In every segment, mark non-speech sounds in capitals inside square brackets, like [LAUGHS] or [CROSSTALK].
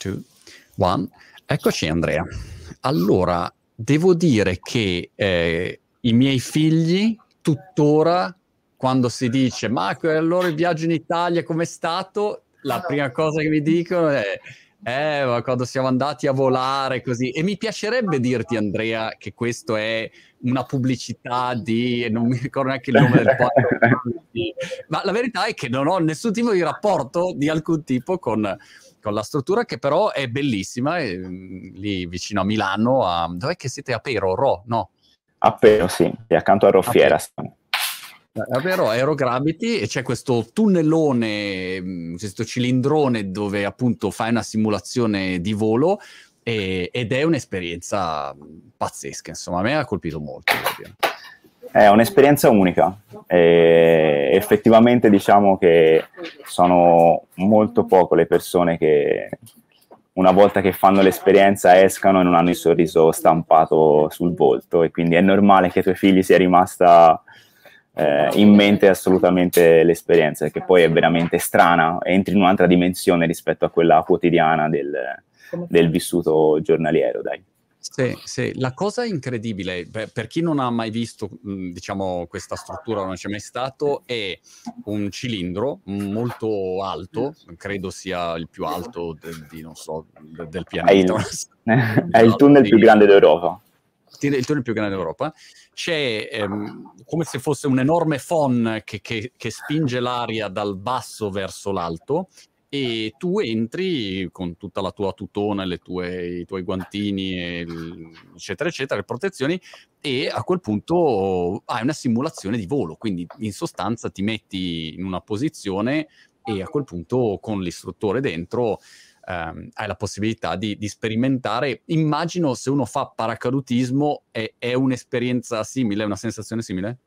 two, one. Eccoci Andrea. Allora, devo dire che eh, i miei figli tuttora, quando si dice ma allora il viaggio in Italia com'è stato, la prima cosa che mi dicono è eh, ma quando siamo andati a volare così. E mi piacerebbe dirti, Andrea, che questo è una pubblicità di, non mi ricordo neanche il nome del [LAUGHS] podcast, ma la verità è che non ho nessun tipo di rapporto di alcun tipo con, con la struttura, che però è bellissima, è, mm, lì vicino a Milano, a, dov'è che siete? A Pero, Ro, no? A Pero, sì, accanto a Roffiera. È vero, Aerogravity e c'è questo tunnelone, mm, questo cilindrone dove appunto fai una simulazione di volo e, ed è un'esperienza pazzesca, insomma, a me ha colpito molto. È un'esperienza unica e effettivamente diciamo che sono molto poco le persone che una volta che fanno l'esperienza escano e non hanno il sorriso stampato sul volto e quindi è normale che ai tuoi figli sia rimasta eh, in mente assolutamente l'esperienza, che poi è veramente strana, entri in un'altra dimensione rispetto a quella quotidiana del, del vissuto giornaliero, dai. Sì, sì, la cosa incredibile, per, per chi non ha mai visto, diciamo, questa struttura, non c'è mai stato, è un cilindro molto alto, credo sia il più alto del, di, so, del pianeta. È il, [LAUGHS] è il tunnel più grande d'Europa. Il tunnel più grande d'Europa, c'è ehm, come se fosse un enorme phon che, che, che spinge l'aria dal basso verso l'alto e tu entri con tutta la tua tutona, tue, i tuoi guantini, eccetera, eccetera, le protezioni, e a quel punto hai una simulazione di volo, quindi in sostanza ti metti in una posizione e a quel punto con l'istruttore dentro ehm, hai la possibilità di, di, sperimentare. Immagino se uno fa paracadutismo è, è un'esperienza simile, una sensazione simile?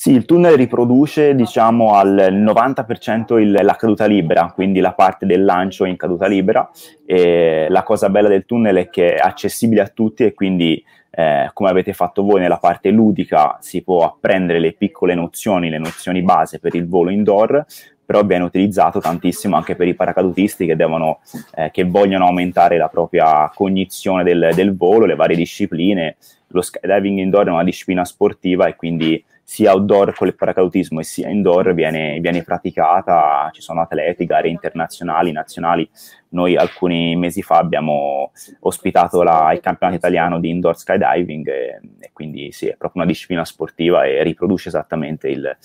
Sì, il tunnel riproduce diciamo al 90% il, la caduta libera, quindi la parte del lancio in caduta libera. E la cosa bella del tunnel è che è accessibile a tutti e quindi eh, come avete fatto voi nella parte ludica si può apprendere le piccole nozioni, le nozioni base per il volo indoor, però viene utilizzato tantissimo anche per i paracadutisti che, devono, eh, che vogliono aumentare la propria cognizione del, del, volo, le varie discipline. Lo skydiving indoor è una disciplina sportiva e quindi sia outdoor con il paracadutismo e sia indoor viene, viene praticata, ci sono atleti, gare internazionali, nazionali. Noi alcuni mesi fa abbiamo ospitato la, il campionato italiano di indoor skydiving e, e, quindi sì, è proprio una disciplina sportiva e riproduce esattamente il, eh,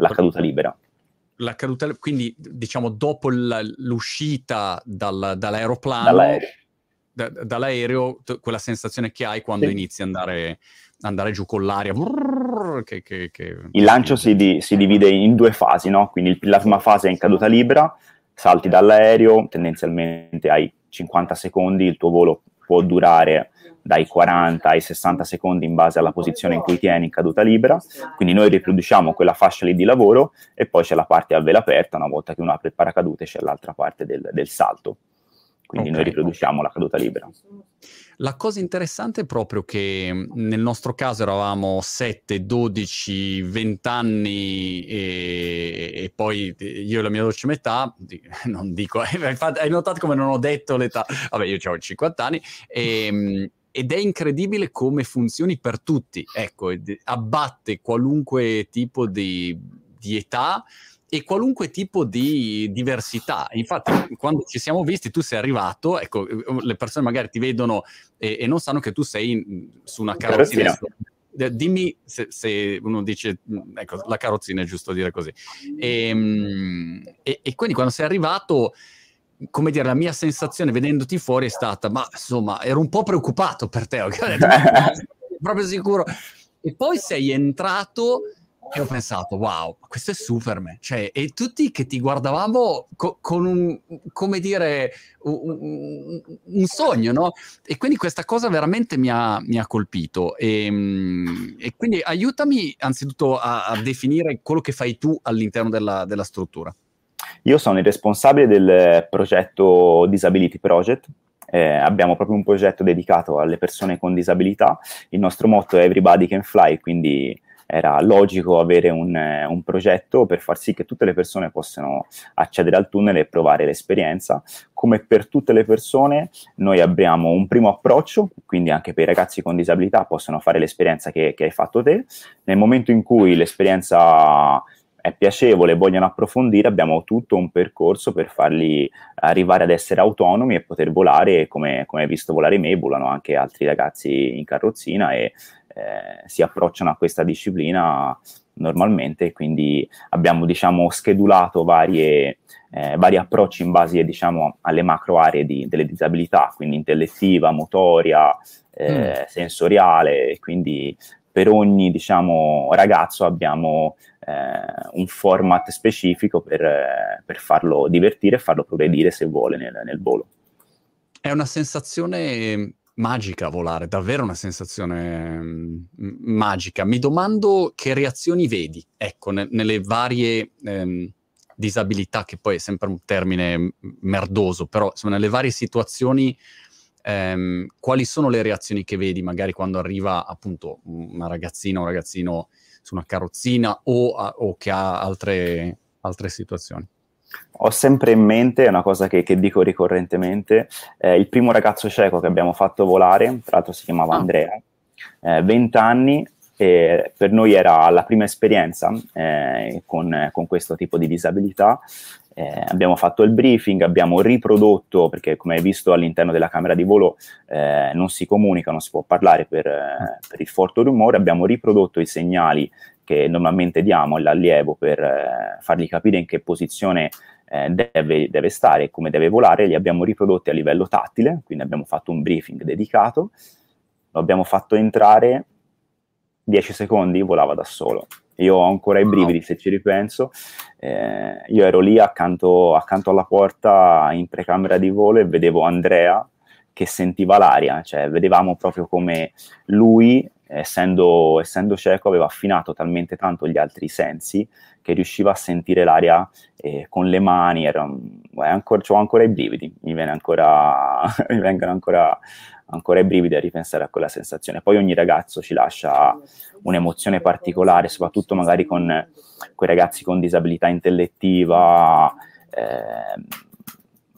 la caduta libera la caduta, quindi diciamo dopo l'uscita dal, dall'aeroplano, dall'aereo, da, dall'aereo t- quella sensazione che hai quando sì. inizi ad andare, andare, giù con l'aria. Brrr, che, che, che... Il lancio si, di, si, divide in due fasi, no? quindi la prima fase è in caduta libera, salti dall'aereo, tendenzialmente hai 50 secondi, il tuo volo può durare dai 40 ai 60 secondi in base alla posizione in cui tieni in caduta libera, quindi noi riproduciamo quella fascia lì di lavoro e poi c'è la parte a vela aperta, una volta che uno apre il paracadute c'è l'altra parte del, del salto, quindi okay. noi riproduciamo la caduta libera. La cosa interessante è proprio che nel nostro caso eravamo 7, 12, 20 anni e, e poi io e la mia dolce metà, [LAUGHS] non dico, [LAUGHS] hai notato come non ho detto l'età, vabbè io ho 50 anni e, ed è incredibile come funzioni per tutti, ecco, abbatte qualunque tipo di, di età e qualunque tipo di diversità. Infatti, quando ci siamo visti, tu sei arrivato, ecco, le persone magari ti vedono e, e non sanno che tu sei in, su una carrozzina. Dimmi se, se, uno dice, ecco, la carrozzina è giusto dire così. E, ehm, e, e quindi quando sei arrivato come dire, la mia sensazione vedendoti fuori è stata, ma insomma, ero un po' preoccupato per te, okay? [LAUGHS] proprio sicuro. E poi sei entrato e ho pensato, wow, questo è Superman. Cioè, e tutti che ti guardavamo co- con un, come dire, un, un, sogno, no? E quindi questa cosa veramente mi ha, mi ha colpito. E, ehm, e, quindi aiutami anzitutto a, a, definire quello che fai tu all'interno della, della struttura. Io sono il responsabile del progetto Disability Project. Eh, abbiamo proprio un progetto dedicato alle persone con disabilità. Il nostro motto è Everybody Can Fly, quindi era logico avere un, un, progetto per far sì che tutte le persone possano accedere al tunnel e provare l'esperienza. Come per tutte le persone, noi abbiamo un primo approccio, quindi anche per i ragazzi con disabilità possono fare l'esperienza che, che hai fatto te. Nel momento in cui l'esperienza è piacevole e vogliono approfondire, abbiamo tutto un percorso per farli arrivare ad essere autonomi e poter volare, come, come hai visto volare me, volano anche altri ragazzi in carrozzina e eh, si approcciano a questa disciplina normalmente, quindi abbiamo diciamo schedulato varie, eh, vari approcci in base diciamo, alle macro aree di, delle disabilità, quindi intellettiva, motoria, eh, mm. sensoriale, quindi per ogni diciamo, ragazzo abbiamo eh, un format specifico per, per, farlo divertire e farlo progredire se vuole nel, nel volo. È una sensazione magica volare, davvero una sensazione mh, mm, magica. Mi domando che reazioni vedi, ecco, ne, nelle varie ehm, disabilità, che poi è sempre un termine merdoso, però insomma, nelle varie situazioni, ehm, quali sono le reazioni che vedi magari quando arriva appunto una ragazzina o un ragazzino su una carrozzina o, o che ha altre, altre situazioni? Ho sempre in mente, è una cosa che, che dico ricorrentemente, eh, il primo ragazzo cieco che abbiamo fatto volare, tra l'altro si chiamava ah. Andrea, eh, 20 anni, e per noi era la prima esperienza eh, con, con, questo tipo di disabilità. Eh, abbiamo fatto il briefing, abbiamo riprodotto, perché come hai visto all'interno della camera di volo eh, non si comunica, non si può parlare per, eh, per, il forte rumore, abbiamo riprodotto i segnali che normalmente diamo all'allievo per eh, fargli capire in che posizione eh, deve, deve, stare e come deve volare, li abbiamo riprodotti a livello tattile, quindi abbiamo fatto un briefing dedicato, lo abbiamo fatto entrare 10 secondi volava da solo. Io ho ancora i brividi se ci ripenso. Eh, io ero lì accanto, accanto, alla porta in precamera di volo e vedevo Andrea che sentiva l'aria, cioè vedevamo proprio come lui, essendo, essendo cieco, aveva affinato talmente tanto gli altri sensi che riusciva a sentire l'aria eh, con le mani. Ancora, ho ancora i brividi, mi, ancora, [LAUGHS] mi vengono ancora ancora i brividi a ripensare a quella sensazione. Poi ogni ragazzo ci lascia un'emozione particolare, soprattutto magari con quei ragazzi con disabilità intellettiva, eh,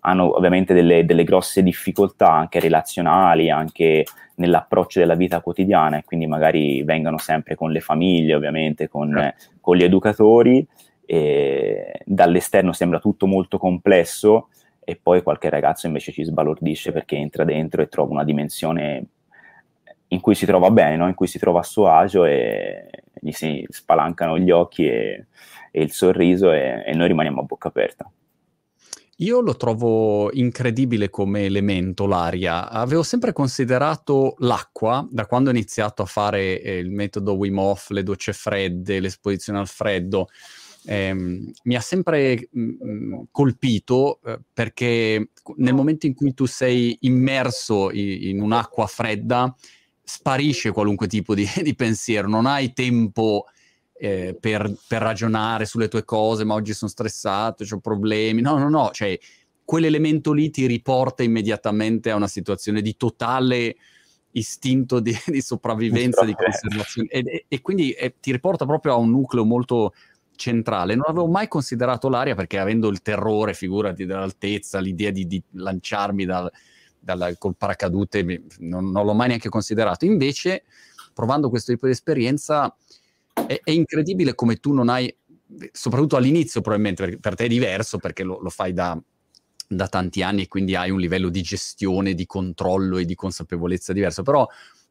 hanno ovviamente delle, delle, grosse difficoltà anche relazionali, anche nell'approccio della vita quotidiana e quindi magari vengono sempre con le famiglie, ovviamente, con, eh. con gli educatori. E dall'esterno sembra tutto molto complesso, e poi qualche ragazzo invece ci sbalordisce perché entra dentro e trova una dimensione in cui si trova bene, no? in cui si trova a suo agio e gli si spalancano gli occhi e, e il sorriso e, e noi rimaniamo a bocca aperta. Io lo trovo incredibile come elemento l'aria. Avevo sempre considerato l'acqua, da quando ho iniziato a fare eh, il metodo Wim Hof, le docce fredde, l'esposizione al freddo, ehm, mi ha sempre mh, mm, mm, colpito eh, perché nel momento in cui tu sei immerso in, in un'acqua fredda, sparisce qualunque tipo di, [LAUGHS] di pensiero, non hai tempo eh, per, per, ragionare sulle tue cose, ma oggi sono stressato, ho problemi, no, no, no, cioè quell'elemento lì ti riporta immediatamente a una situazione di totale istinto di, di sopravvivenza, di conservazione e, e, e quindi eh, ti riporta proprio a un nucleo molto, centrale. Non avevo mai considerato l'aria perché avendo il terrore, figurati, dell'altezza, l'idea di, di lanciarmi dal, dal, col paracadute, non, non, l'ho mai neanche considerato. Invece, provando questo tipo di esperienza, è, è incredibile come tu non hai, soprattutto all'inizio probabilmente, per te è diverso perché lo, lo fai da, da tanti anni e quindi hai un livello di gestione, di controllo e di consapevolezza diverso, però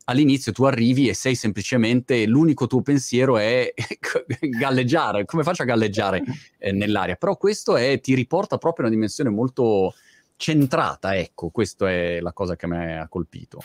all'inizio tu arrivi e sei semplicemente, l'unico tuo pensiero è [LAUGHS] galleggiare, come faccio a galleggiare eh, nell'aria? Però questo è, ti riporta proprio a una dimensione molto centrata, ecco, questa è la cosa che mi ha colpito.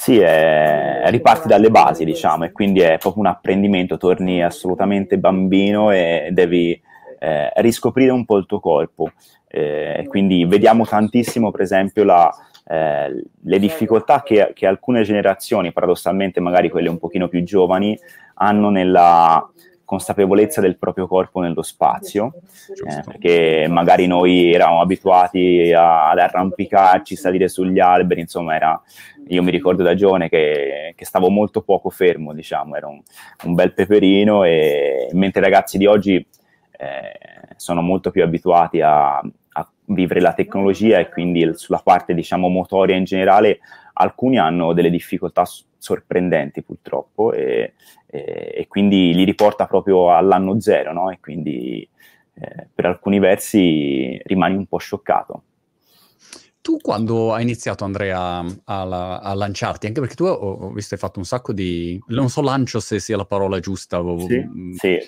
Sì, è, riparti dalle basi, diciamo, e quindi è proprio un apprendimento, torni assolutamente bambino e devi eh, riscoprire un po' il tuo corpo. Eh, quindi vediamo tantissimo, per esempio, la, eh, le difficoltà che, che, alcune generazioni, paradossalmente magari quelle un pochino più giovani, hanno nella consapevolezza del proprio corpo nello spazio, eh, perché magari noi eravamo abituati a, ad arrampicarci, salire sugli alberi, insomma era, io mi ricordo da giovane che, che stavo molto poco fermo, diciamo, era un, un bel peperino, e, mentre i ragazzi di oggi eh, sono molto più abituati a, a vivere la tecnologia e quindi sulla parte, diciamo, motoria in generale, alcuni hanno delle difficoltà sorprendenti purtroppo e, e, e, quindi li riporta proprio all'anno zero, no? E quindi eh, per alcuni versi rimani un po' scioccato. Tu quando hai iniziato Andrea a, a, a lanciarti, anche perché tu ho, ho, visto hai fatto un sacco di... non so lancio se sia la parola giusta. Sì, mm, sì.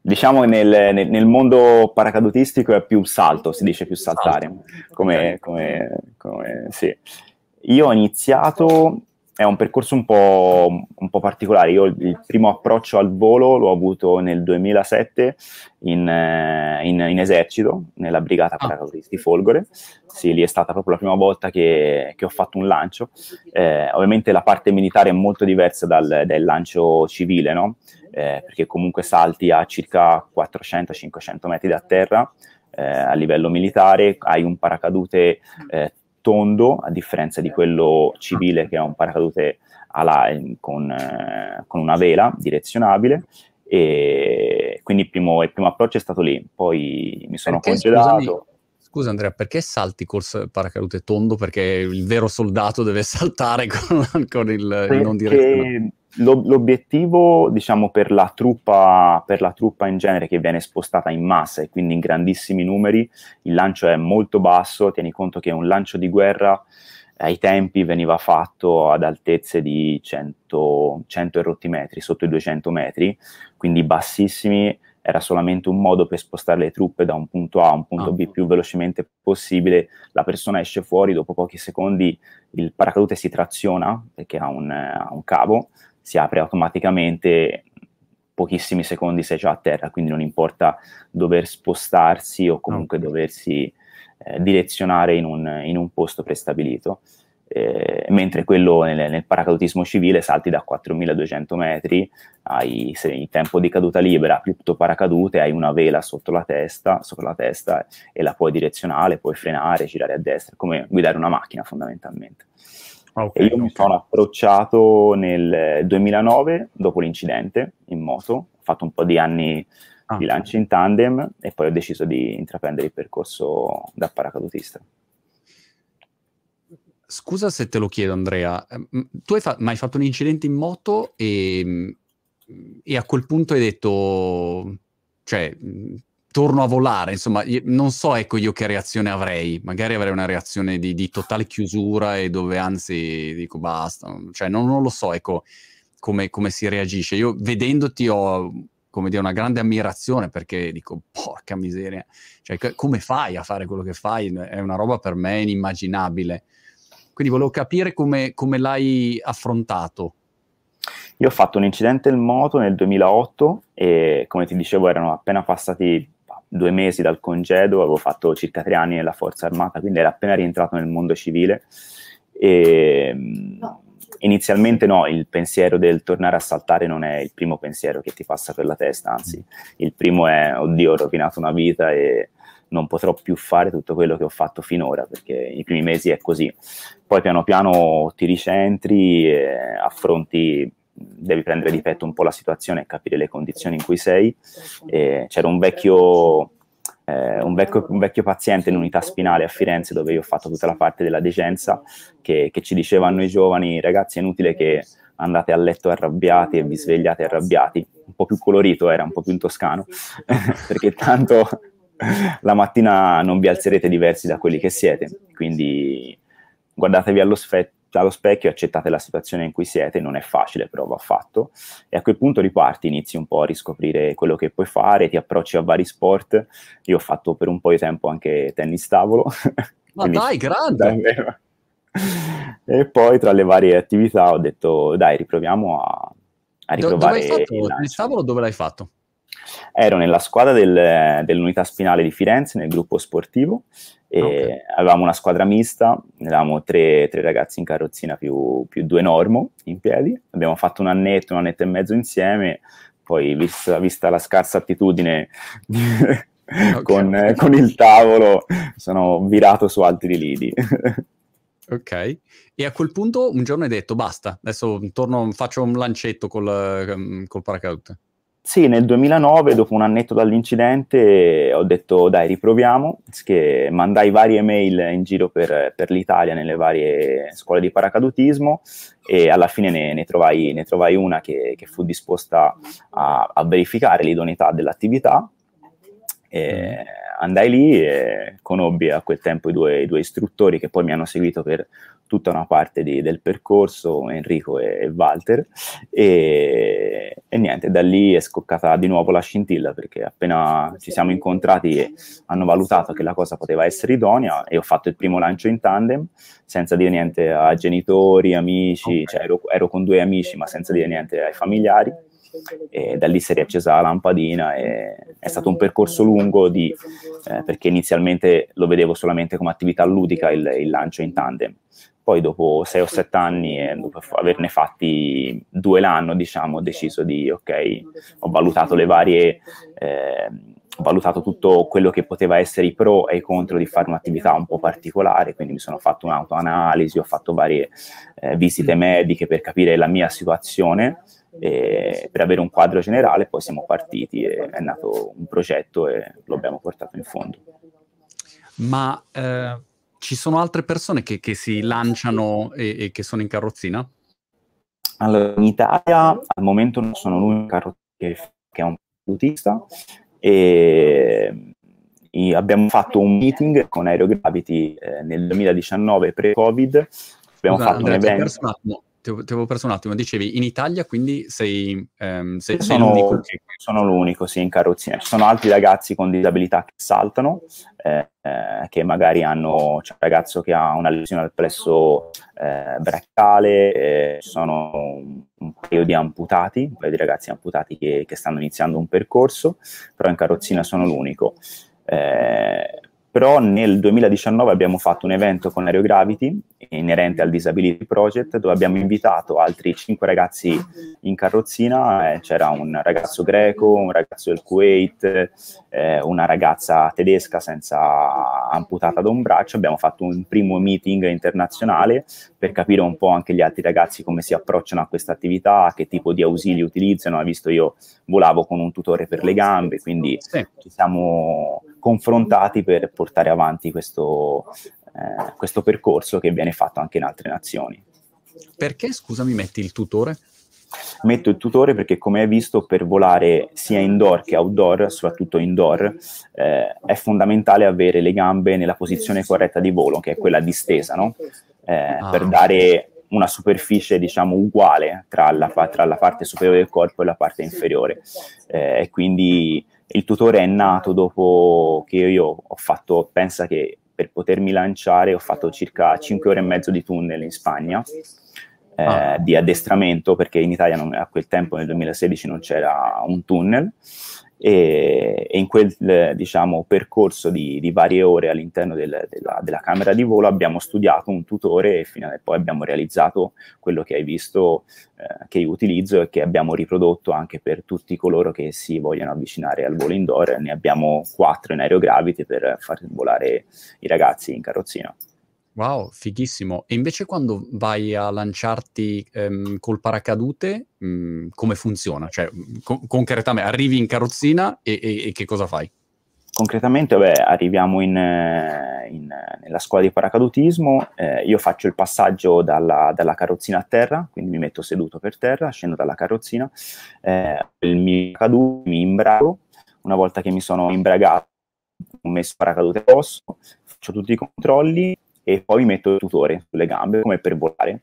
Diciamo che nel, nel, nel, mondo paracadutistico è più salto, si dice più saltare, come, come, come sì. Io ho iniziato è un percorso un po', un po', particolare. Io il primo approccio al volo l'ho avuto nel 2007 in, eh, in, in esercito, nella brigata ah. paracadutisti Folgore. Sì, lì è stata proprio la prima volta che, che ho fatto un lancio. Eh, ovviamente la parte militare è molto diversa dal, dal lancio civile, no? Eh, perché comunque salti a circa 400-500 metri da terra. Eh, a livello militare hai un paracadute eh, tondo, a differenza di quello civile che è un paracadute ala, con, eh, con una vela direzionabile. E quindi il primo, il primo, approccio è stato lì, poi mi sono perché, congedato. Scusami, scusa Andrea, perché salti col paracadute tondo? Perché il vero soldato deve [LAUGHS] saltare con, con il, il non direzionale l'obiettivo, diciamo, per la, truppa, per la truppa in genere che viene spostata in massa e quindi in grandissimi numeri, il lancio è molto basso. Tieni conto che un lancio di guerra ai tempi veniva fatto ad altezze di 100, 100 e rotti metri, sotto i 200 metri, quindi bassissimi. Era solamente un modo per spostare le truppe da un punto A a un punto. B più velocemente possibile. La persona esce fuori, dopo pochi secondi il paracadute si traziona perché ha un, ha un cavo, si apre automaticamente pochissimi secondi sei già a terra, quindi non importa dover spostarsi o comunque okay. doversi eh, direzionare in un, in un, posto prestabilito. Eh, mentre quello nel, nel, paracadutismo civile salti da 4200 metri, hai il tempo di caduta libera più tutto paracadute, hai una vela sotto la testa, sopra la testa e la puoi direzionare, puoi frenare, girare a destra, come guidare una macchina fondamentalmente. Okay, e io okay. mi sono approcciato nel 2009, dopo l'incidente in moto, ho fatto un po' di anni ah. di lancio in tandem e poi ho deciso di intraprendere il percorso da paracadutista. Scusa se te lo chiedo Andrea, ehm, tu hai fa- mai fatto un incidente in moto e, e a quel punto hai detto, cioè torno a volare, insomma, non so ecco io che reazione avrei, magari avrei una reazione di, di totale chiusura e dove anzi dico basta, cioè non, non lo so ecco come, come, si reagisce. Io vedendoti ho come dire una grande ammirazione perché dico porca miseria, cioè come fai a fare quello che fai? È una roba per me inimmaginabile. Quindi volevo capire come, come l'hai affrontato. Io ho fatto un incidente in moto nel 2008 e come ti dicevo erano appena passati due mesi dal congedo, avevo fatto circa tre anni nella forza armata, quindi ero appena rientrato nel mondo civile. E, inizialmente no, il pensiero del tornare a saltare non è il primo pensiero che ti passa per la testa, anzi il primo è oddio ho rovinato una vita e non potrò più fare tutto quello che ho fatto finora perché i primi mesi è così. Poi piano piano ti ricentri, e affronti devi prendere di petto un po' la situazione e capire le condizioni in cui sei. E c'era un vecchio, eh, un, vecchio, un vecchio, paziente in unità spinale a Firenze dove io ho fatto tutta la parte della decenza che, che ci diceva a noi giovani ragazzi è inutile che andate a letto arrabbiati e vi svegliate arrabbiati, un po' più colorito era, un po' più in toscano, [LAUGHS] perché tanto la mattina non vi alzerete diversi da quelli che siete, quindi guardatevi allo, sfe- allo specchio accettate la situazione in cui siete, non è facile, però va fatto, e a quel punto riparti, inizi un po' a riscoprire quello che puoi fare, ti approcci a vari sport, io ho fatto per un po' di tempo anche tennis tavolo. [LAUGHS] Ma dai, grande! e poi tra le varie attività ho detto, dai, riproviamo a, a riprovare... Dove hai fatto tennis tavolo? Dove l'hai fatto? Ero nella squadra del, dell'unità spinale di Firenze, nel gruppo sportivo, Okay. Avevamo una squadra mista, eravamo tre, tre ragazzi in carrozzina più, più, due normo in piedi. Abbiamo fatto un annetto, un annetto e mezzo insieme, poi vista, vista la scarsa attitudine [LAUGHS] okay. con, con, il tavolo, sono virato su altri lidi. [LAUGHS] ok, e a quel punto un giorno hai detto basta, adesso torno, faccio un lancetto col, ehm, col paracadute. Sì, nel 2009, dopo un annetto dall'incidente, ho detto dai, riproviamo, che mandai varie mail in giro per, per l'Italia, nelle varie scuole di paracadutismo e alla fine ne, ne, trovai, ne trovai, una che, che fu disposta a, a verificare l'idoneità dell'attività e mm. Andai lì e conobbi a quel tempo i due, i due, istruttori che poi mi hanno seguito per tutta una parte di, del percorso, Enrico e, Walter, e, e, niente, da lì è scoccata di nuovo la scintilla perché appena ci siamo incontrati hanno valutato che la cosa poteva essere idonea e ho fatto il primo lancio in tandem senza dire niente a genitori, amici, okay. cioè ero, ero con due amici ma senza dire niente ai familiari e da lì si è riaccesa la lampadina e è stato un percorso lungo di, eh, perché inizialmente lo vedevo solamente come attività ludica il, il lancio in tandem. Poi dopo sei o sette anni e dopo averne fatti due l'anno diciamo ho deciso di ok ho valutato le varie eh, ho valutato tutto quello che poteva essere i pro e i contro di fare un'attività un po' particolare, quindi mi sono fatto un'autoanalisi, ho fatto varie eh, visite mediche per capire la mia situazione e per avere un quadro generale, poi siamo partiti e è nato un progetto e lo abbiamo portato in fondo. Ma eh, ci sono altre persone che, che si lanciano e, e, che sono in carrozzina? Allora, in Italia al momento non sono l'unico che, che è un autista e abbiamo fatto un meeting con Aerogravity eh, nel 2019 pre-Covid, abbiamo Scusa, fatto Andrea, un evento ti, avevo perso un attimo, dicevi in Italia quindi sei, ehm, sei, sei sono, l'unico? Che... Sono l'unico, sì, in carrozzina. Ci sono altri ragazzi con disabilità che saltano, eh, eh, che magari hanno, c'è un ragazzo che ha una lesione al plesso eh, bracciale, eh, sono un, un, paio di amputati, un paio di ragazzi amputati che, che stanno iniziando un percorso, però in carrozzina sono l'unico. Eh, però nel 2019 abbiamo fatto un evento con Aerogravity inerente al Disability Project dove abbiamo invitato altri cinque ragazzi in carrozzina, eh, c'era un ragazzo greco, un ragazzo del Kuwait, eh, una ragazza tedesca senza amputata da un braccio, abbiamo fatto un primo meeting internazionale per capire un po' anche gli altri ragazzi come si approcciano a questa attività, che tipo di ausili utilizzano, visto io volavo con un tutore per le gambe, quindi ci siamo confrontati per portare avanti questo, eh, questo percorso che viene fatto anche in altre nazioni. Perché, scusami, metti il tutore? Metto il tutore perché, come hai visto, per volare sia indoor che outdoor, soprattutto indoor, eh, è fondamentale avere le gambe nella posizione corretta di volo, che è quella distesa, no? eh, ah. per dare una superficie, diciamo, uguale tra la, tra la, parte superiore del corpo e la parte inferiore. Eh, e quindi il tutore è nato dopo che io ho fatto, pensa che per potermi lanciare ho fatto circa 5 ore e mezzo di tunnel in Spagna. Eh, ah. di addestramento perché in Italia non, a quel tempo nel 2016 non c'era un tunnel e, e in quel diciamo, percorso di, di, varie ore all'interno del, della, della, camera di volo abbiamo studiato un tutore e fino a, poi abbiamo realizzato quello che hai visto eh, che io utilizzo e che abbiamo riprodotto anche per tutti coloro che si vogliono avvicinare al volo indoor. Ne abbiamo quattro in aerogravity per far volare i ragazzi in carrozzina. Wow, fighissimo. E invece quando vai a lanciarti ehm, col paracadute, mh, mm, come funziona? Cioè, co- concretamente, arrivi in carrozzina e, e, e, che cosa fai? Concretamente, beh, arriviamo in, in, nella scuola di paracadutismo, eh, io faccio il passaggio dalla, dalla, carrozzina a terra, quindi mi metto seduto per terra, scendo dalla carrozzina, eh, il mio paracadute, mi imbrago, una volta che mi sono imbragato, ho messo paracadute addosso, faccio tutti i controlli e poi mi metto il tutore sulle gambe come per volare.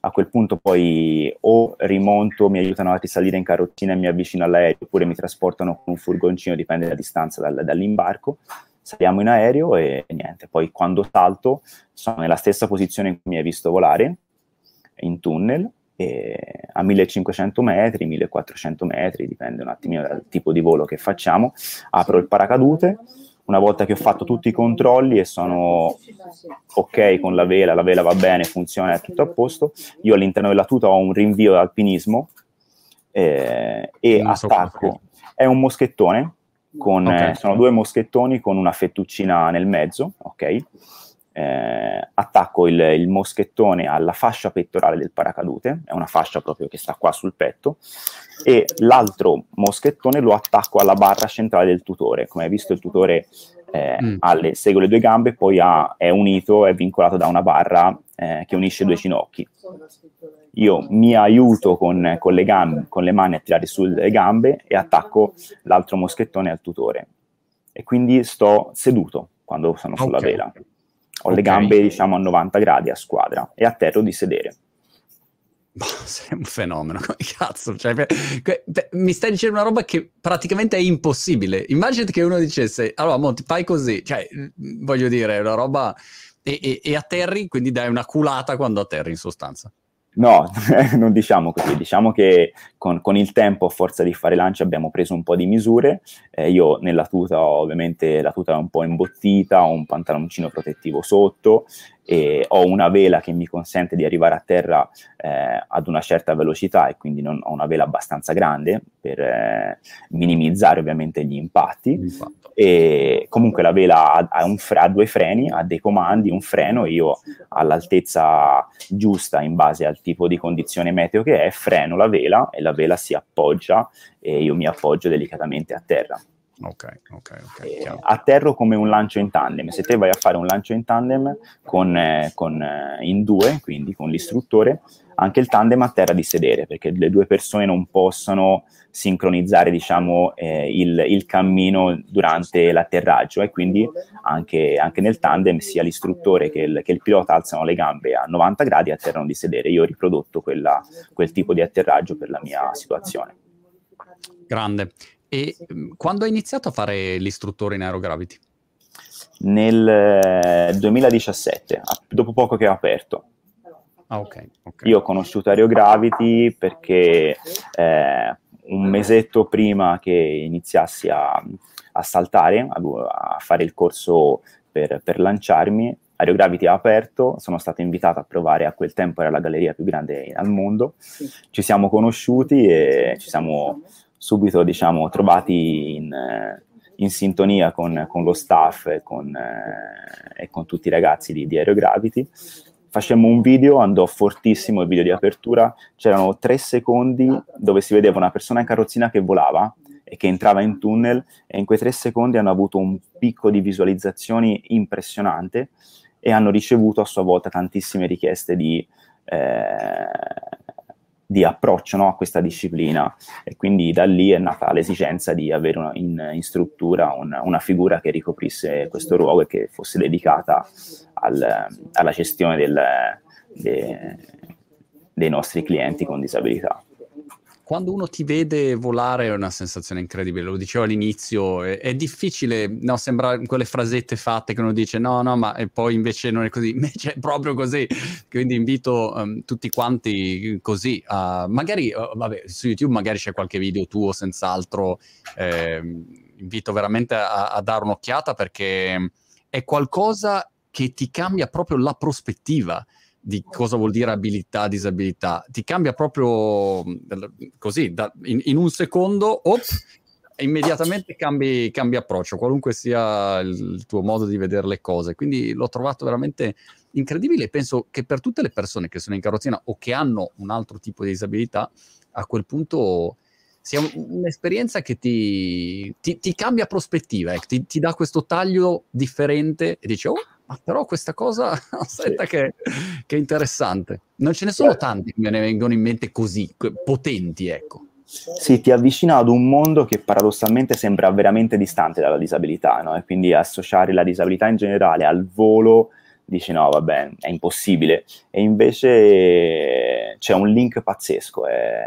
A quel punto poi o rimonto, mi aiutano a risalire in carrozzina e mi avvicino all'aereo, oppure mi trasportano con un furgoncino, dipende dalla distanza dal, dall'imbarco. Saliamo in aereo e niente, poi quando salto sono nella stessa posizione in cui mi hai visto volare, in tunnel, a 1500 metri, 1400 metri, dipende un attimino dal tipo di volo che facciamo, apro il paracadute, una volta che ho fatto tutti i controlli e sono ok con la vela, la vela va bene, funziona, è tutto a posto, io all'interno della tuta ho un rinvio d'alpinismo eh, e attacco. È un moschettone, con, okay. eh, sono due moschettoni con una fettuccina nel mezzo, ok? Eh, attacco il, il, moschettone alla fascia pettorale del paracadute, è una fascia proprio che sta qua sul petto, e l'altro moschettone lo attacco alla barra centrale del tutore. Come hai visto il tutore eh, mm. segue le due gambe, poi ha, è unito, è vincolato da una barra eh, che unisce due ginocchi. Io mi aiuto con, con, le gambe, con le mani a tirare sulle gambe e attacco l'altro moschettone al tutore. E quindi sto seduto quando sono sulla okay. vela. Ho okay. le gambe, diciamo, a 90 gradi a squadra e atterro di sedere. Boh, [LAUGHS] sei un fenomeno, come cazzo. Cioè, beh, beh, mi stai dicendo una roba che praticamente è impossibile. Immaginate che uno dicesse, allora, mo, ti fai così. Cioè, voglio dire, è una roba... E, e, e atterri, quindi dai una culata quando atterri, in sostanza. No, [LAUGHS] non diciamo così, diciamo che con, con, il tempo, a forza di fare lanci, abbiamo preso un po' di misure. Eh, io nella tuta, ovviamente, la tuta un po' imbottita, ho un pantaloncino protettivo sotto e ho una vela che mi consente di arrivare a terra eh, ad una certa velocità e quindi non, ho una vela abbastanza grande per eh, minimizzare ovviamente gli impatti. E comunque la vela ha, ha, fre- ha, due freni, ha dei comandi, un freno, io all'altezza giusta in base al tipo di condizione meteo che è, freno la vela e la vela si appoggia e io mi appoggio delicatamente a terra. Ok, ok, ok. Eh, atterro come un lancio in tandem. Se te vai a fare un lancio in tandem con, eh, con, eh, in due, quindi con l'istruttore, anche il tandem atterra di sedere, perché le due persone non possono sincronizzare diciamo, eh, il, il, cammino durante l'atterraggio e quindi anche, anche, nel tandem sia l'istruttore che il, che il, pilota alzano le gambe a 90 gradi e atterrano di sedere. Io ho riprodotto quella, quel tipo di atterraggio per la mia situazione. Grande. E mm, quando hai iniziato a fare l'istruttore in Aerogravity? Nel 2017, eh, dopo poco che ho aperto. Ah, okay, okay. Io ho conosciuto Aerogravity perché eh, un mesetto prima che iniziassi a, a saltare, a, a, fare il corso per, per lanciarmi, Aerogravity ha aperto, sono stato invitato a provare, a quel tempo era la galleria più grande al mondo, ci siamo conosciuti e ci siamo subito diciamo, trovati in, in sintonia con, con, lo staff e con, eh, e con, tutti i ragazzi di, di Aerogravity. Facemmo un video, andò fortissimo il video di apertura, c'erano tre secondi dove si vedeva una persona in carrozzina che volava e che entrava in tunnel e in quei tre secondi hanno avuto un picco di visualizzazioni impressionante e hanno ricevuto a sua volta tantissime richieste di, eh, di approccio no, a questa disciplina. E quindi da lì è nata l'esigenza di avere una, in, in, struttura una, una, figura che ricoprisse questo ruolo e che fosse dedicata al, alla gestione del, de, dei nostri clienti con disabilità quando uno ti vede volare è una sensazione incredibile, lo dicevo all'inizio, è, è difficile, no, sembra quelle frasette fatte che uno dice no, no, ma poi invece non è così, [LAUGHS] invece è proprio così, quindi invito um, tutti quanti così, uh, magari, uh, vabbè, su YouTube magari c'è qualche video tuo, senz'altro, eh, invito veramente a, a dare un'occhiata perché è qualcosa che ti cambia proprio la prospettiva, di cosa vuol dire abilità, disabilità. Ti cambia proprio così, da, in, in, un secondo, op, immediatamente cambi, cambi, approccio, qualunque sia il tuo modo di vedere le cose. Quindi l'ho trovato veramente incredibile e penso che per tutte le persone che sono in carrozzina o che hanno un altro tipo di disabilità, a quel punto sia un'esperienza che ti, ti, ti cambia prospettiva, eh, ti, ti, dà questo taglio differente e dici, oh, ma però questa cosa, [LAUGHS] aspetta sì. che, che, è interessante. Non ce ne sono tanti che me ne vengono in mente così, potenti, ecco. Sì, ti avvicina ad un mondo che paradossalmente sembra veramente distante dalla disabilità, no? E quindi associare la disabilità in generale al volo dici no, vabbè, è impossibile. E invece c'è un link pazzesco, è...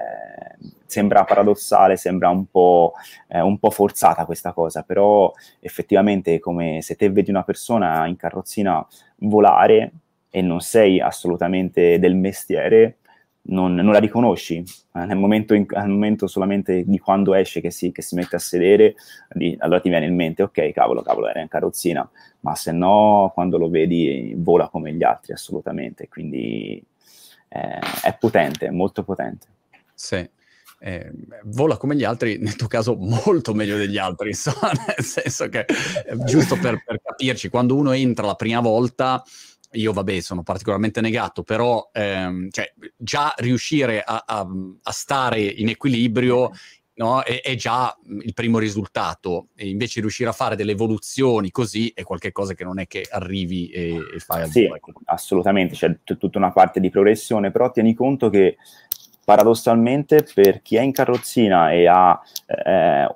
sembra paradossale, sembra un po', eh, un po', forzata questa cosa, però effettivamente è come se te vedi una persona in carrozzina volare e non sei assolutamente del mestiere, non, non la riconosci. Nel momento, in, nel momento, solamente di quando esce che si, che si mette a sedere, di, allora ti viene in mente, ok, cavolo, cavolo, era in carrozzina, ma se no, quando lo vedi, vola come gli altri, assolutamente. Quindi eh, è potente, molto potente. Sì. Eh, vola come gli altri, nel tuo caso molto meglio degli altri, [LAUGHS] insomma, nel senso che, eh, giusto per, per capirci, quando uno entra la prima volta, io vabbè sono particolarmente negato, però ehm, cioè, già riuscire a, a, a, stare in equilibrio no, è, è, già il primo risultato, e invece riuscire a fare delle evoluzioni così è qualcosa che non è che arrivi e, e fai al Sì, assolutamente, c'è t- tutta una parte di progressione, però tieni conto che paradossalmente per chi è in carrozzina e ha eh,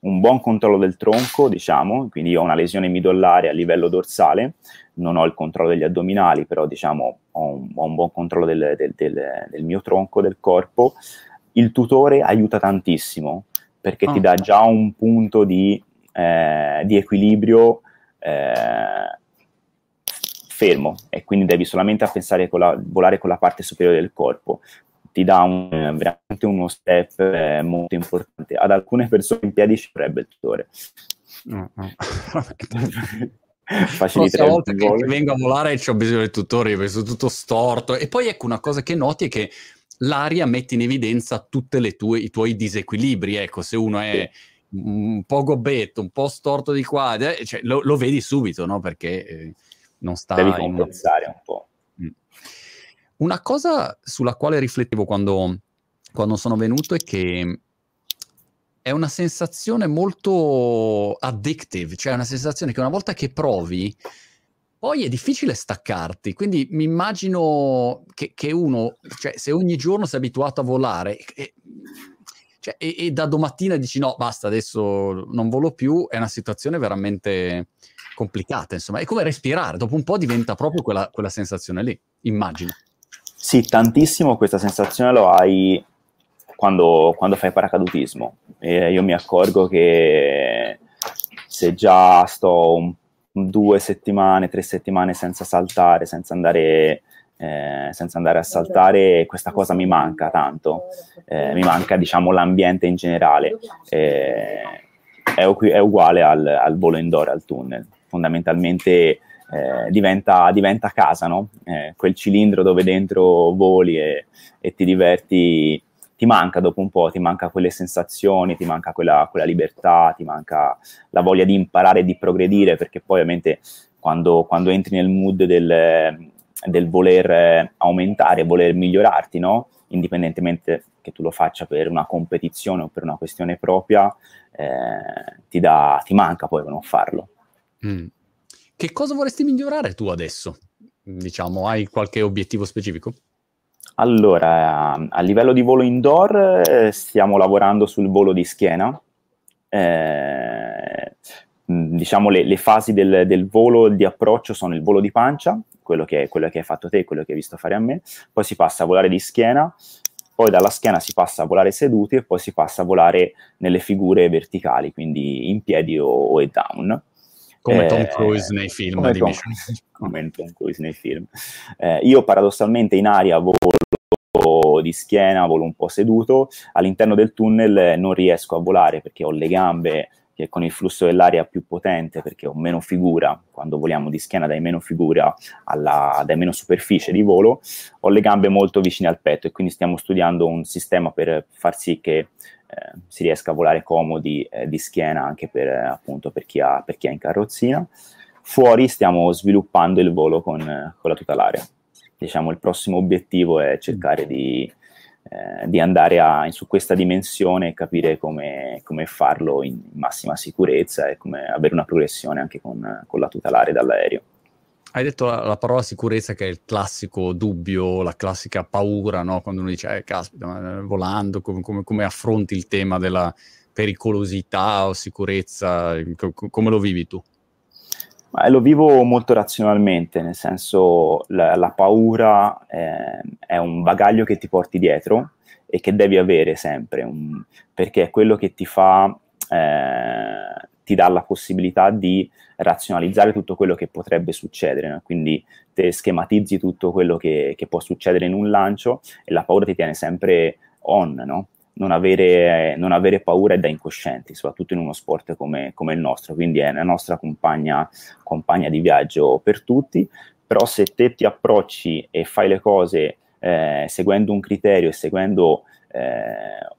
un buon controllo del tronco, diciamo, quindi io ho una lesione midollare a livello dorsale, non ho il controllo degli addominali, però diciamo ho un, ho un buon controllo del, del, del, del, mio tronco, del corpo, il tutore aiuta tantissimo perché oh. ti dà già un punto di, eh, di equilibrio eh, fermo e quindi devi solamente pensare con la, volare con la parte superiore del corpo ti dà un, veramente uno step eh, molto importante. Ad alcune persone in piedi ci vorrebbe il tutore. No, no. [LAUGHS] Facilitare la volta che vengo a volare ho bisogno del tutore, io sono tutto storto. E poi ecco una cosa che noti è che l'aria mette in evidenza tutti i tuoi disequilibri. Ecco, se uno è sì. un po' gobbetto, un po' storto di qua, eh, cioè, lo, lo, vedi subito, no? Perché eh, non sta... Devi compensare un po'. Una cosa sulla quale riflettevo quando, quando sono venuto è che è una sensazione molto addictive, cioè una sensazione che una volta che provi, poi è difficile staccarti. Quindi mi immagino che, che uno, cioè se ogni giorno sei abituato a volare e, cioè, e, e, da domattina dici no, basta, adesso non volo più, è una situazione veramente complicata, insomma. È come respirare, dopo un po' diventa proprio quella, quella sensazione lì, immagino. Sì, tantissimo questa sensazione lo hai quando, quando fai paracadutismo. E io mi accorgo che se già sto un, due settimane, tre settimane senza saltare, senza andare, eh, senza andare a saltare, questa cosa mi manca tanto. Eh, mi manca, diciamo, l'ambiente in generale. Eh, è, è, uguale al, al volo indoor, al tunnel. Fondamentalmente eh, diventa, diventa, casa, no? Eh, quel cilindro dove dentro voli e, e, ti diverti, ti manca dopo un po', ti manca quelle sensazioni, ti manca quella, quella libertà, ti manca la voglia di imparare e di progredire, perché poi ovviamente quando, quando entri nel mood del, del voler aumentare, voler migliorarti, no? indipendentemente che tu lo faccia per una competizione o per una questione propria, eh, ti, dà, ti manca poi non farlo. Mm. Che cosa vorresti migliorare tu adesso? Diciamo, hai qualche obiettivo specifico? Allora, a livello di volo indoor eh, stiamo lavorando sul volo di schiena. Eh, diciamo le, le fasi del, del, volo di approccio sono il volo di pancia, quello che, quello che hai fatto te, quello che hai visto fare a me, poi si passa a volare di schiena, poi dalla schiena si passa a volare seduti e poi si passa a volare nelle figure verticali, quindi in piedi o, o down. Come Tom eh, Cruise nei film come di Tom, come Tom Cruise nei film. Eh, io paradossalmente in aria volo di schiena, volo un po' seduto, all'interno del tunnel non riesco a volare perché ho le gambe che con il flusso dell'aria più potente, perché ho meno figura, quando voliamo di schiena dai meno figura, alla, dai meno superficie di volo, ho le gambe molto vicine al petto e quindi stiamo studiando un sistema per far sì che eh, si riesca a volare comodi eh, di schiena anche per, eh, appunto, per, chi ha, per chi è in carrozzina. Fuori stiamo sviluppando il volo con, con la tutelare. Diciamo, il prossimo obiettivo è cercare di, eh, di andare a, su questa dimensione e capire come, come, farlo in massima sicurezza e come avere una progressione anche con, con la tutelare dall'aereo. Hai detto la, la, parola sicurezza che è il classico dubbio, la classica paura, no? Quando uno dice, eh, caspita, volando, come, come, come, affronti il tema della pericolosità o sicurezza? come lo vivi tu? Ma lo vivo molto razionalmente, nel senso la, la paura eh, è un bagaglio che ti porti dietro e che devi avere sempre, un, perché è quello che ti fa... Eh, ti dà la possibilità di razionalizzare tutto quello che potrebbe succedere, no? quindi te schematizzi tutto quello che, che, può succedere in un lancio e la paura ti tiene sempre on, no? non, avere, non, avere, paura è da incoscienti, soprattutto in uno sport come, come il nostro, quindi è la nostra compagna, compagna, di viaggio per tutti, però se te ti approcci e fai le cose eh, seguendo un criterio e seguendo eh,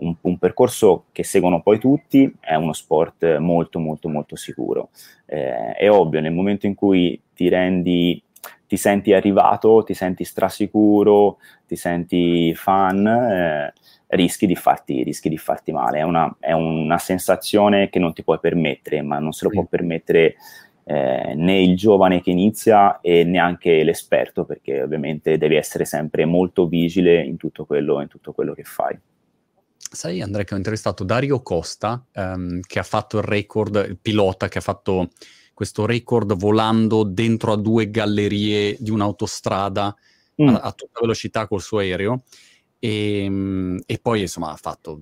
un, un, percorso che seguono poi tutti è uno sport molto molto molto sicuro. Eh, è ovvio, nel momento in cui ti rendi, ti senti arrivato, ti senti strasicuro, ti senti fan, eh, rischi, di farti, rischi di farti male. È una, è una, sensazione che non ti puoi permettere, ma non se lo sì. può permettere eh, né il giovane che inizia e neanche l'esperto, perché ovviamente devi essere sempre molto vigile in tutto quello, in tutto quello che fai. Sai Andrea che ho intervistato Dario Costa, ehm, che ha fatto il record, il pilota che ha fatto questo record volando dentro a due gallerie di un'autostrada mm. a, a, tutta velocità col suo aereo. E, ehm, e, poi insomma ha fatto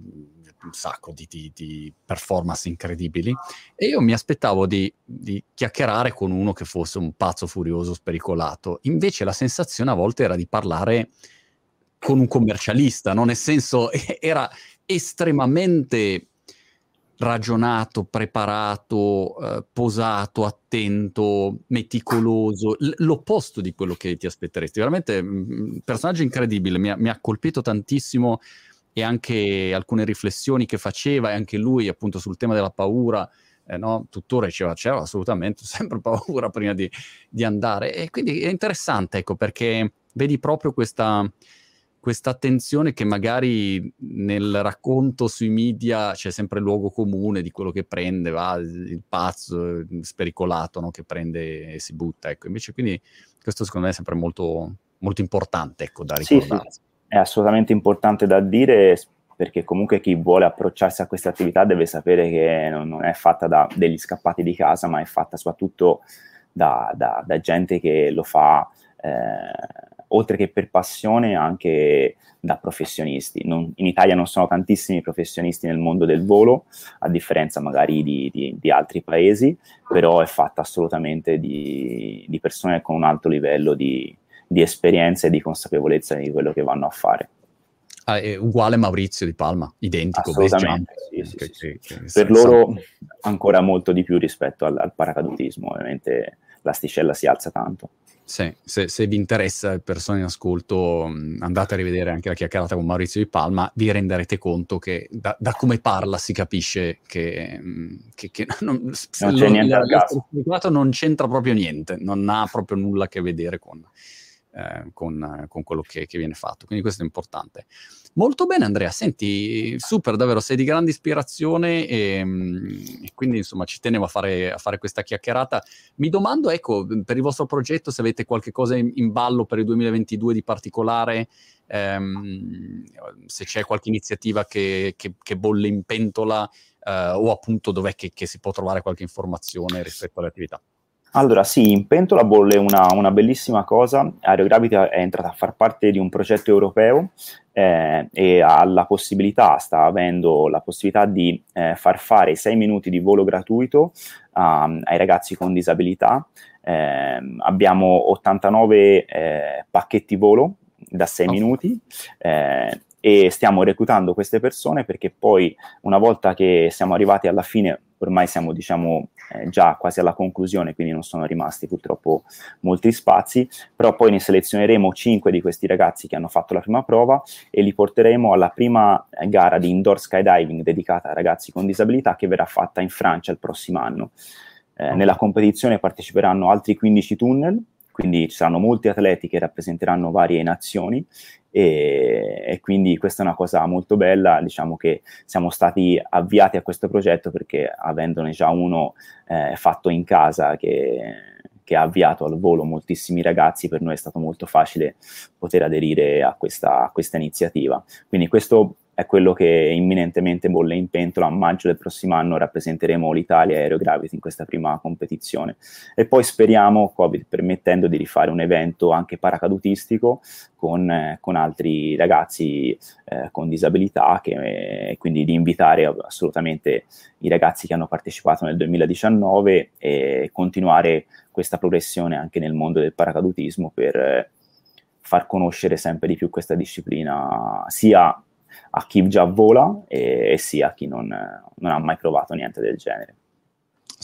un sacco di, di, di, performance incredibili e io mi aspettavo di, di, chiacchierare con uno che fosse un pazzo furioso, spericolato. Invece la sensazione a volte era di parlare con un commercialista, no? nel senso [LAUGHS] era estremamente ragionato, preparato, eh, posato, attento, meticoloso, L- l'opposto di quello che ti aspetteresti. Veramente un mm, mm, personaggio incredibile, mi ha, mi ha, colpito tantissimo e anche alcune riflessioni che faceva e anche lui appunto sul tema della paura. Eh, no? tuttora diceva c'era assolutamente [LAUGHS] sempre paura prima di, di andare e quindi è interessante ecco perché vedi proprio questa, questa attenzione che magari nel racconto sui media c'è sempre il luogo comune di quello che prende, va, il pazzo spericolato no? che prende e si butta. Ecco. Invece quindi questo secondo me è sempre molto, molto importante ecco, da ricordare. Sì, sì. È assolutamente importante da dire perché comunque chi vuole approcciarsi a questa attività deve sapere che non è fatta da degli scappati di casa, ma è fatta soprattutto da, da, da gente che lo fa eh, oltre che per passione anche da professionisti. Non, in Italia non sono tantissimi professionisti nel mondo del volo, a differenza magari di, di, di altri paesi, però è fatta assolutamente di, di persone con un alto livello di, esperienza e di consapevolezza di quello che vanno a fare. Ah, uguale Maurizio di Palma, identico. Assolutamente, sì, sì, sì, che, che per loro ancora molto di più rispetto al, al paracadutismo, ovviamente l'asticella si alza tanto. Sì, se, se, vi interessa, persone in ascolto, andate a rivedere anche la chiacchierata con Maurizio Di Palma, vi renderete conto che da, da come parla si capisce che, che, che [LAUGHS] non, non c'è niente al caso. non c'entra proprio niente, non ha proprio nulla a che vedere con, eh, con, con quello che, che, viene fatto. Quindi questo è importante. Molto bene Andrea, senti, super davvero, sei di grande ispirazione e, e quindi insomma ci tenevo a fare, a fare, questa chiacchierata. Mi domando, ecco, per il vostro progetto se avete qualche cosa in, in ballo per il 2022 di particolare, ehm, se c'è qualche iniziativa che, che, che bolle in pentola eh, o appunto dov'è che, che si può trovare qualche informazione rispetto alle attività. Allora, sì, in pentola bolle una, una bellissima cosa. Aerogravity è entrata a far parte di un progetto europeo eh, e ha la possibilità, sta avendo la possibilità di eh, far fare sei minuti di volo gratuito um, ai ragazzi con disabilità. Eh, abbiamo 89 eh, pacchetti volo da 6 oh. minuti eh, e stiamo reclutando queste persone perché poi una volta che siamo arrivati alla fine, ormai siamo diciamo eh, già quasi alla conclusione, quindi non sono rimasti purtroppo molti spazi, però poi ne selezioneremo 5 di questi ragazzi che hanno fatto la prima prova e li porteremo alla prima eh, gara di indoor skydiving dedicata ai ragazzi con disabilità che verrà fatta in Francia il prossimo anno. Eh, nella competizione parteciperanno altri 15 tunnel, quindi ci saranno molti atleti che rappresenteranno varie nazioni e, e, quindi questa è una cosa molto bella, diciamo che siamo stati avviati a questo progetto perché avendone già uno eh, fatto in casa che, che, ha avviato al volo moltissimi ragazzi, per noi è stato molto facile poter aderire a questa, a questa iniziativa. Quindi questo è quello che imminentemente bolle in pentola. A maggio del prossimo anno rappresenteremo l'Italia Aerogravity in questa prima competizione. E poi speriamo, Covid permettendo, di rifare un evento anche paracadutistico con, eh, con altri ragazzi eh, con disabilità, che, eh, quindi di invitare assolutamente i ragazzi che hanno partecipato nel 2019 e continuare questa progressione anche nel mondo del paracadutismo per eh, far conoscere sempre di più questa disciplina sia a chi già vola e, e sia a chi non, non ha mai provato niente del genere.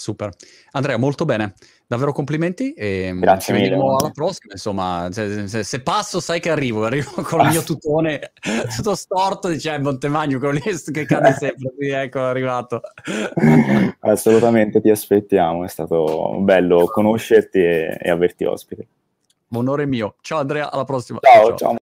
Super. Andrea, molto bene. Davvero complimenti e Grazie ci vediamo alla prossima. Insomma, se, se, se, passo sai che arrivo, arrivo [LAUGHS] con il mio tutone [LAUGHS] tutto storto, dice eh, Montemagno, quello che cade sempre, quindi ecco, è arrivato. [LAUGHS] Assolutamente, ti aspettiamo, è stato bello conoscerti e, e averti ospite. Onore mio. Ciao Andrea, alla prossima. ciao. ciao. ciao.